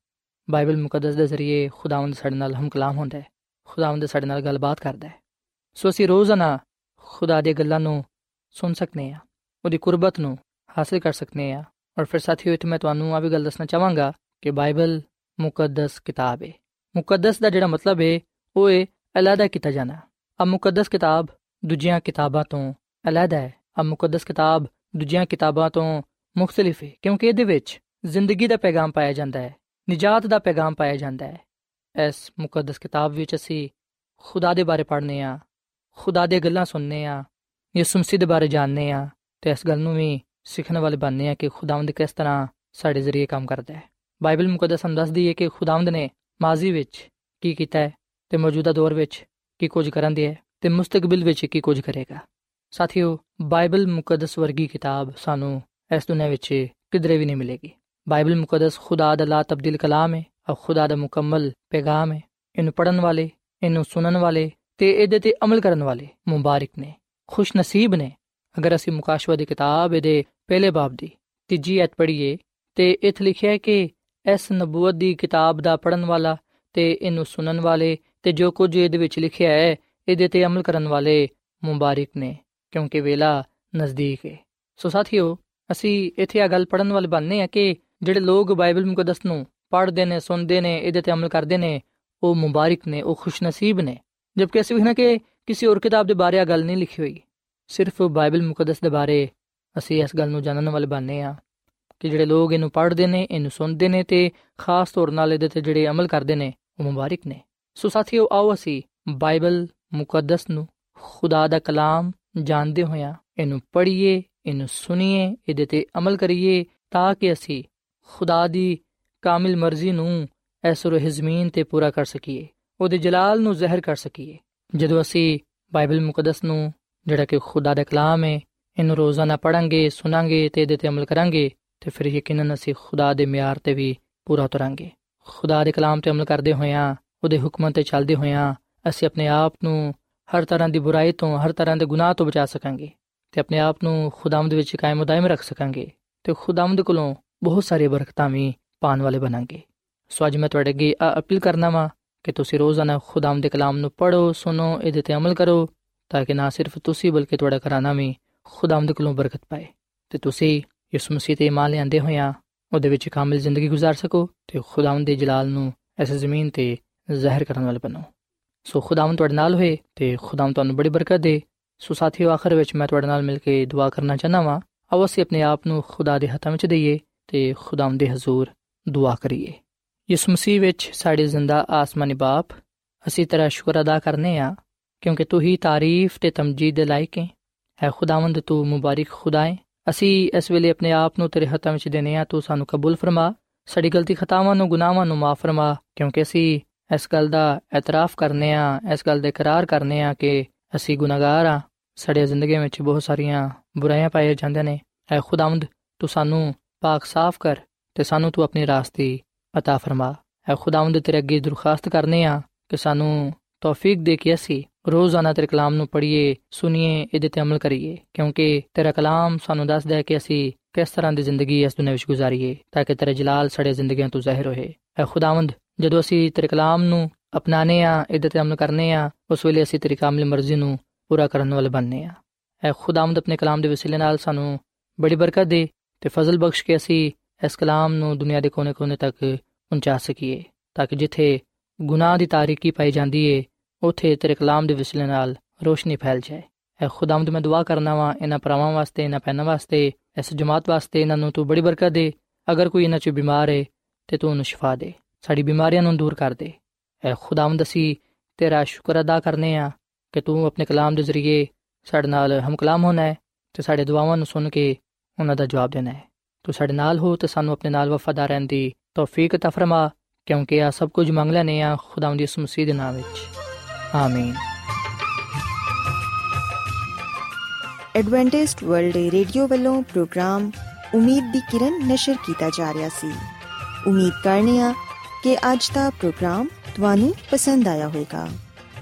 ਬਾਈਬਲ ਮੁਕੱਦਸ ਦੇ ਜ਼ਰੀਏ ਖੁਦਾਵੰਦ ਸਾਡੇ ਨਾਲ ਹਮਕਲਾਮ ਹੁੰਦਾ ਹੈ। ਖੁਦਾਵੰਦ ਸਾਡੇ ਨਾਲ ਗੱਲਬਾਤ ਕਰਦਾ ਹੈ। ਸੋ ਅਸੀਂ ਰੋਜ਼ਾਨਾ ਖੁਦਾ ਦੀਆਂ ਗੱਲਾਂ ਨੂੰ ਸੁਣ ਸਕਨੇ ਆ ਉਹਦੀ ਕੁਰਬਤ ਨੂੰ ਹਾਸਲ ਕਰ ਸਕਨੇ ਆ ਔਰ ਫਿਰ ਸਾਥੀਓ, ਇੱਥੇ ਮੈਂ ਤੁਹਾਨੂੰ ਆ ਵੀ ਗੱਲ ਦੱਸਣਾ ਚਾਹਾਂਗਾ ਕਿ ਬਾਈਬਲ ਮੁਕੱਦਸ ਕਿਤਾਬ ਹੈ ਮੁਕੱਦਸ ਦਾ ਜਿਹੜਾ ਮਤਲਬ ਹੈ ਉਹ ਹੈ ਅਲੱਗਾ ਕੀਤਾ ਜਾਣਾ। ਆ ਮੁਕੱਦਸ ਕਿਤਾਬ ਦੂਜੀਆਂ ਕਿਤਾਬਾਂ ਤੋਂ ਅਲੱਗਾ ਹੈ। ਆ ਮੁਕੱਦਸ ਕਿਤਾਬ ਦੂਜੀਆਂ ਕਿਤਾਬਾਂ ਤੋਂ ਮੁxtਲਿਫ ਹੈ, ਕਿਉਂਕਿ ਇਹਦੇ ਵਿੱਚ ਜ਼ਿੰਦਗੀ ਦਾ ਪੈਗਾਮ ਪਾਇਆ ਜਾਂਦਾ ਹੈ, ਨਿਜਾਤ ਦਾ ਪੈਗਾਮ ਪਾਇਆ ਜਾਂਦਾ ਹੈ। ਇਸ ਮੁਕੱਦਸ ਕਿਤਾਬ ਵਿੱਚ ਅਸੀਂ ਖੁਦਾ ਦੇ ਬਾਰੇ ਪੜ੍ਹਨੇ ਆ ਖੁਦਾ ਦੇ ਗੱਲਾਂ ਸੁਣਨੇ ਆ ਯਿਸੂ ਮਸੀਹ ਦੇ ਬਾਰੇ ਜਾਣਨੇ ਆ ਤੇ ਇਸ ਗੱਲ ਨੂੰ ਵੀ ਸਿੱਖਣ ਵਾਲੇ ਬਣਨੇ ਆ ਕਿ ਖੁਦਾਵੰਦ ਕਿਸ ਤਰ੍ਹਾਂ ਸਾਡੇ ਜ਼ਰੀਏ ਕੰਮ ਕਰਦਾ ਹੈ। ਬਾਈਬਲ ਮੁਕੱਦਸ ਹਮ ਦੱਸਦੀ ਹੈ ਕਿ ਖੁਦਾਵੰਦ ਨੇ ਮਾਜ਼ੀ ਵਿੱਚ ਕੀ ਕੀਤਾ ਹੈ ਤੇ ਮੌਜੂਦਾ ਦੌਰ ਵਿੱਚ ਕੀ ਕੁਝ ਕਰਨ ਦੀ ਹੈ ਤੇ ਮੁਸਤਕਬਲ ਵਿੱਚ ਕੀ ਕੁਝ ਕਰੇਗਾ। ਸਾਥੀਓ, ਬਾਈਬਲ ਮੁਕੱਦਸ ਵਰਗੀ ਕਿਤਾਬ ਸਾਨੂੰ ਇਸ ਦੁਨੀਆਂ ਵਿੱਚ ਕਿਧਰੇ ਵੀ ਨਹੀਂ ਮਿਲੇਗੀ ਬਾਈਬਲ ਮੁਕੱਦਸ ਖੁਦਾ ਦਾ ਲਾ ਤਬਦੀਲ ਕਲਾਮ ਹੈ ਔਰ ਖੁਦਾ ਦਾ ਮੁਕੰਮਲ ਪੈਗਾਮ ਹੈ ਇਹਨੂੰ ਪੜਨ ਵਾਲੇ ਇਹਨੂੰ ਸੁਣਨ ਵਾਲੇ ਤੇ ਇਹਦੇ ਤੇ ਅਮਲ ਕਰਨ ਵਾਲੇ ਮੁਬਾਰਕ ਨੇ ਖੁਸ਼ ਨਸੀਬ ਨੇ ਅਗਰ ਅਸੀਂ ਮੁਕਾਸ਼ਵਾ ਦੀ ਕਿਤਾਬ ਇਹਦੇ ਪਹਿਲੇ ਬਾਬ ਦੀ ਤੀਜੀ ਐਤ ਪੜ੍ਹੀਏ ਤੇ ਇਥੇ ਲਿਖਿਆ ਹੈ ਕਿ ਇਸ ਨਬੂਵਤ ਦੀ ਕਿਤਾਬ ਦਾ ਪੜਨ ਵਾਲਾ ਤੇ ਇਹਨੂੰ ਸੁਣਨ ਵਾਲੇ ਤੇ ਜੋ ਕੁਝ ਇਹਦੇ ਵਿੱਚ ਲਿਖਿਆ ਹੈ ਇਹਦੇ ਤੇ ਅਮਲ ਕਰਨ ਵਾਲੇ ਮੁਬਾਰਕ ਨੇ ਕਿਉਂਕਿ ਵੇਲਾ ਨਜ਼ਦੀਕ ਹੈ ਸੋ ਸਾਥੀਓ ਅਸੀਂ ਇੱਥੇ ਆ ਗੱਲ ਪੜਨ ਵਾਲੇ ਬਣਨੇ ਆ ਕਿ ਜਿਹੜੇ ਲੋਕ ਬਾਈਬਲ ਮੁਕੱਦਸ ਨੂੰ ਪੜ੍ਹਦੇ ਨੇ, ਸੁਣਦੇ ਨੇ, ਇਹਦੇ ਤੇ ਅਮਲ ਕਰਦੇ ਨੇ, ਉਹ ਮੁਬਾਰਕ ਨੇ, ਉਹ ਖੁਸ਼ਨਸੀਬ ਨੇ। ਜਦਕਿ ਅਸੀਂ ਵੇਖਣਾ ਕਿ ਕਿਸੇ ਹੋਰ ਕਿਤਾਬ ਦੇ ਬਾਰੇ ਆ ਗੱਲ ਨਹੀਂ ਲਿਖੀ ਹੋਈ, ਸਿਰਫ ਬਾਈਬਲ ਮੁਕੱਦਸ ਦੇ ਬਾਰੇ ਅਸੀਂ ਇਸ ਗੱਲ ਨੂੰ ਜਾਣਨ ਵਾਲੇ ਬਣਨੇ ਆ ਕਿ ਜਿਹੜੇ ਲੋਕ ਇਹਨੂੰ ਪੜ੍ਹਦੇ ਨੇ, ਇਹਨੂੰ ਸੁਣਦੇ ਨੇ ਤੇ ਖਾਸ ਤੌਰ ਨਾਲ ਇਹਦੇ ਤੇ ਜਿਹੜੇ ਅਮਲ ਕਰਦੇ ਨੇ, ਉਹ ਮੁਬਾਰਕ ਨੇ। ਸੋ ਸਾਥੀਓ, ਆਓ ਅਸੀਂ ਬਾਈਬਲ ਮੁਕੱਦਸ ਨੂੰ ਖੁਦਾ ਦਾ ਕਲਾਮ ਜਾਣਦੇ ਹੋਇਆਂ ਇਹਨੂੰ ਪੜ੍ਹੀਏ ਇਹਨੂੰ ਸੁਣੀਏ, ਇਹਦੇ ਤੇ ਅਮਲ ਕਰੀਏ ਤਾਂ ਕਿ ਅਸੀਂ ਖੁਦਾ ਦੀ ਕਾਮਿਲ ਮਰਜ਼ੀ ਨੂੰ ਇਸ ਰੋਹ ਜ਼ਮੀਨ ਤੇ ਪੂਰਾ ਕਰ ਸਕੀਏ, ਉਹਦੇ ਜਲਾਲ ਨੂੰ ਜ਼ਾਹਿਰ ਕਰ ਸਕੀਏ। ਜਦੋਂ ਅਸੀਂ ਬਾਈਬਲ ਮੁਕੱਦਸ ਨੂੰ, ਜਿਹੜਾ ਕਿ ਖੁਦਾ ਦਾ ਕਲਾਮ ਹੈ ਇਹਨੂੰ ਰੋਜ਼ਾਨਾ ਪੜਾਂਗੇ ਸੁਣਾਂਗੇ ਤੇ ਇਹਦੇ ਤੇ ਅਮਲ ਕਰਾਂਗੇ, ਤੇ ਫਿਰ ਯਕੀਨਨ ਅਸੀਂ ਖੁਦਾ ਦੇ ਮਿਆਰ ਤੇ ਵੀ ਪੂਰਾ ਉਤਰਾਂਗੇ। ਖੁਦਾ ਦੇ ਕਲਾਮ ਤੇ ਅਮਲ ਕਰਦੇ ਹੋਇਆਂ, ਉਹਦੇ ਹੁਕਮਾਂ ਤੇ ਚੱਲਦੇ ਹੋਇਆਂ, ਅਸੀਂ ਆਪਣੇ ਆਪ ਨੂੰ ਹਰ ਤਰ੍ਹਾਂ ਦੀ ਬੁਰਾਈ ਤੋਂ, ਹਰ ਤਰ੍ਹਾਂ ਦੇ ਗੁਨਾਹ ਤੋਂ ਬਚਾ ਸਕਾਂਗੇ। ਤੇ ਆਪਣੇ ਆਪ ਨੂੰ ਖੁਦਾਵੰਦ ਵਿੱਚ ਕਾਇਮ ਦائم ਰੱਖ ਸਕਾਂਗੇ ਤੇ ਖੁਦਾਵੰਦ ਕੋਲੋਂ ਬਹੁਤ ਸਾਰੇ ਬਰਕਤਾਂ ਵੀ ਪਾਣ ਵਾਲੇ ਬਣਾਂਗੇ। ਸੋ ਅੱਜ ਮੈਂ ਤੁਹਾਡੇ ਅੱਗੇ ਆ ਅਪੀਲ ਕਰਨਾ ਵਾ ਕਿ ਤੁਸੀਂ ਰੋਜ਼ਾਨਾ ਖੁਦਾਵੰਦ ਦੇ ਕਲਾਮ ਨੂੰ ਪੜੋ ਸੁਣੋ, ਇਹਦੇ ਤੇ ਅਮਲ ਕਰੋ, ਤਾਂ ਕਿ ਨਾ ਸਿਰਫ ਤੁਸੀਂ ਬਲਕਿ ਤੁਹਾਡਾ ਘਰਾਣਾ ਵੀ ਖੁਦਾਵੰਦ ਕੋਲੋਂ ਬਰਕਤ ਪਾਏ। ਤੇ ਤੁਸੀਂ ਯਿਸੂ ਮਸੀਹ ਤੇ ਇਮਾਨ ਲਿਆਂਦੇ ਹੋਇਆ ਉਹਦੇ ਵਿੱਚ ਕਾਮਿਲ ਜ਼ਿੰਦਗੀ گزار ਸਕੋ ਤੇ ਖੁਦਾਵੰਦ ਦੇ ਜਲਾਲ ਨੂੰ ਇਸ ਜ਼ਮੀਨ ਤੇ ਜ਼ਾਹਿਰ ਕਰਨ ਵਾਲੇ ਬਣੋ। ਸੋ ਖੁਦਾਵੰਦ ਤੁਹਾਡੇ ਨਾਲ ਹੋਏ ਤੇ ਖੁਦਾਵੰਦ ਤੁਹਾਨੂੰ ਬੜੀ ਬਰਕਤ ਦੇ। ਸੋ ਸਾਥੀਓ, ਆਖਰ ਵਿੱਚ ਮੈਂ ਤੁਹਾਡੇ ਨਾਲ ਮਿਲ ਕੇ ਦੁਆ ਕਰਨਾ ਚਾਹਨਾ ਵਾਂ। ਆਓ ਅਸੀਂ ਆਪਣੇ ਆਪ ਨੂੰ ਖੁਦਾ ਦੇ ਹੱਥਾਂ ਵਿੱਚ ਦਈਏ ਤੇ ਖੁਦਾਵੰਦ ਦੇ ਹਜ਼ੂਰ ਦੁਆ ਕਰੀਏ। ਯਿਸੂ ਮਸੀਹ ਵਿੱਚ ਸਾਡੇ ਜ਼ਿੰਦਾ ਆਸਮਾਨੀ ਬਾਪ, ਅਸੀਂ ਤੇਰਾ ਸ਼ੁਕਰ ਅਦਾ ਕਰਨੇ ਆ, ਕਿਉਂਕਿ ਤੂੰ ਹੀ ਤਾਰੀਫ ਤੇ ਤਮਜੀਦ ਦੇ ਲਾਇਕ ਹੈ ਹੈ ਖੁਦਾਵੰਦ, ਤੂੰ ਮੁਬਾਰਕ ਖੁਦਾ ਹੈ ਅਸੀਂ ਇਸ ਵੇਲੇ ਆਪਣੇ ਆਪ ਨੂੰ ਤੇਰੇ ਹੱਥਾਂ ਵਿੱਚ ਦੇਨੇ ਆ, ਤੂੰ ਸਾਨੂੰ ਕਬੂਲ ਫਰਮਾ। ਸਾਡੀ ਗਲਤੀ ਖਤਾਵਾਂ ਨੂੰ, ਗੁਨਾਹਾਂ ਨੂੰ ਮਾਫ ਫਰਮਾ, ਕਿਉਂਕਿ ਅਸੀਂ ਇਸ ਗੱਲ ਦਾ ਇਤਰਾਫ ਕਰਨੇ ਆ, ਇਸ ਗੱਲ ਦਾ ਇਕਰਾਰ ਕਰਨੇ ਆ ਕਿ ਅਸੀਂ ਗੁਨਾਹਗਾਰ ਆ। ਸਾਡੀ ਜ਼ਿੰਦਗੀ ਵਿੱਚ ਬਹੁਤ ਸਾਰੀਆਂ ਬੁਰਾਈਆਂ ਪਾਈਆਂ ਜਾਂਦੀਆਂ ਨੇ ਐ ਖੁਦਾਵੰਦ ਤੂੰ ਸਾਨੂੰ ਪਾਕ ਸਾਫ਼ ਕਰ ਤੇ ਸਾਨੂੰ ਤੂੰ ਆਪਣੀ ਰਾਸਤੇ عطا ਫਰਮਾ ਐ ਖੁਦਾਵੰਦ ਤੇਰੇ ਅੱਗੇ ਦਰਖਾਸਤ ਕਰਨੇ ਆ ਕਿ ਸਾਨੂੰ ਤੌਫੀਕ ਦੇ ਕੇ ਅਸੀਂ ਰੋਜ਼ਾਨਾ ਤੇਰੇ ਕਲਾਮ ਨੂੰ ਪੜ੍ਹੀਏ ਸੁਣੀਏ ਇਹਦੇ ਤੇ ਅਮਲ ਕਰੀਏ ਕਿਉਂਕਿ ਤੇਰਾ ਕਲਾਮ ਸਾਨੂੰ ਦੱਸਦਾ ਹੈ ਕਿ ਅਸੀਂ ਕਿਸ ਤਰ੍ਹਾਂ ਦੀ ਜ਼ਿੰਦਗੀ ਇਸ ਦੁਨੀਆਂ ਵਿੱਚ ਗੁਜ਼ਾਰੀਏ ਤਾਂ ਕਿ ਤੇਰਾ ਜਲਾਲ ਸਾਡੇ ਜ਼ਿੰਦਗੀਆਂ ਤੋਂ ਜ਼ਾਹਿਰ ਹੋਏ ਐ ਖੁਦਾਵੰਦ ਜਦੋਂ ਅਸੀਂ ਤੇਰੇ ਕਲਾਮ ਨੂੰ ਅਪਣਾਣੇ ਆ ਇਹਦੇ ਤੇ ਅਮਲ ਕਰਨੇ ਆ ਉਸ ਵੇਲੇ ਅਸੀਂ ਤੇਰੀ ਕਾਮਿਲ ਮਰਜ਼ੀ ਨੂੰ ਪੂਰਾ ਕਰਨ ਵਾਲੇ ਬਣਨੇ ਆ। ਐ ਖੁਦਾਵੰਦ ਆਪਣੇ ਕਲਾਮ ਦੇ ਵਸੀਲੇ ਨਾਲ ਸਾਨੂੰ ਬੜੀ ਬਰਕਤ ਦੇ ਤੇ ਫਜ਼ਲ ਬਖਸ਼ ਕੇ ਅਸੀਂ ਇਸ ਕਲਾਮ ਨੂੰ ਦੁਨੀਆ ਦੇ ਕੋਨੇ-ਕੋਨੇ ਤੱਕ ਪਹੁੰਚਾ ਸਕੀਏ, ਤਾਂ ਕਿ ਜਿੱਥੇ ਗੁਨਾਹ ਦੀ ਤਾਰੀਕੀ ਪਾਈ ਜਾਂਦੀ ਏ, ਉਥੇ ਤੇਰੇ ਕਲਾਮ ਦੇ ਵਸੀਲੇ ਨਾਲ ਰੋਸ਼ਨੀ ਫੈਲ ਜਾਏ। ਐ ਖੁਦਾਵੰਦ ਮੈਂ ਦੁਆ ਕਰਨਾ ਵਾਂ, ਇਹਨਾਂ ਭਰਾਵਾਂ ਵਾਸਤੇ, ਇਹਨਾਂ ਪੈਨਾਂ ਵਾਸਤੇ, ਇਸ ਜਮਾਤ ਵਾਸਤੇ ਇਹਨਾਂ ਨੂੰ ਤੂੰ ਬੜੀ ਬਰਕਤ ਦੇ। ਅਗਰ ਕੋਈ ਇਹਨਾਂ 'ਚ ਬਿਮਾਰ ਏ, ਤੇ ਤੂੰ ਉਹਨੂੰ ਸ਼ਿਫਾ ਦੇ। ਸਾਡੀ ਬਿਮਾਰੀਆਂ ਨੂੰ ਦੂਰ ਕਰ ਦੇ। ਐ ਖੁਦਾਵੰਦ ਅਸੀਂ ਤੇਰਾ ਸ਼ੁਕਰ ਅਦਾ ਕਰਨੇ ਆ ਕਿ ਤੂੰ ਆਪਣੇ ਕਲਾਮ ਦੇ ਜ਼ਰੀਏ ਸਾਡੇ ਨਾਲ ਹਮ ਕਲਾਮ ਹੋਣਾ ਹੈ ਤੇ ਸਾਡੇ ਦੁਆਵਾਂ ਨੂੰ ਸੁਣ ਕੇ ਉਹਨਾਂ ਦਾ ਜਵਾਬ ਦੇਣਾ ਹੈ ਤੂੰ ਸਾਡੇ ਨਾਲ ਹੋ ਤੇ ਸਾਨੂੰ ਆਪਣੇ ਨਾਲ ਵਫਾਦਾਰ ਰਹਿਣ ਦੀ ਤੌਫੀਕ عطا ਫਰਮਾ ਕਿਉਂਕਿ ਆ ਸਭ ਕੁਝ ਮੰਗ ਲੈਨੇ ਆ ਖੁਦਾਵੰਦ ਦੀ ਉਸ ਮਸੀਹ ਦੇ ਨਾਮ ਵਿੱਚ ਆਮੀਨ ਐਡਵੈਂਟਿਸਟ ਵਰਲਡ ਰੇਡੀਓ ਵੱਲੋਂ ਪ੍ਰੋਗਰਾਮ ਉਮੀਦ ਦੀ ਕਿਰਨ ਨਿਸ਼ਰ ਕੀਤਾ ਜਾ ਰਿਹਾ ਸੀ ਉਮੀਦ ਕਰਨੇ ਆ ਕਿ ਅੱਜ ਦਾ ਪ੍ਰੋਗਰਾਮ ਤੁਹਾਨੂੰ ਪਸੰਦ ਆਇਆ ਹੋਵੇਗਾ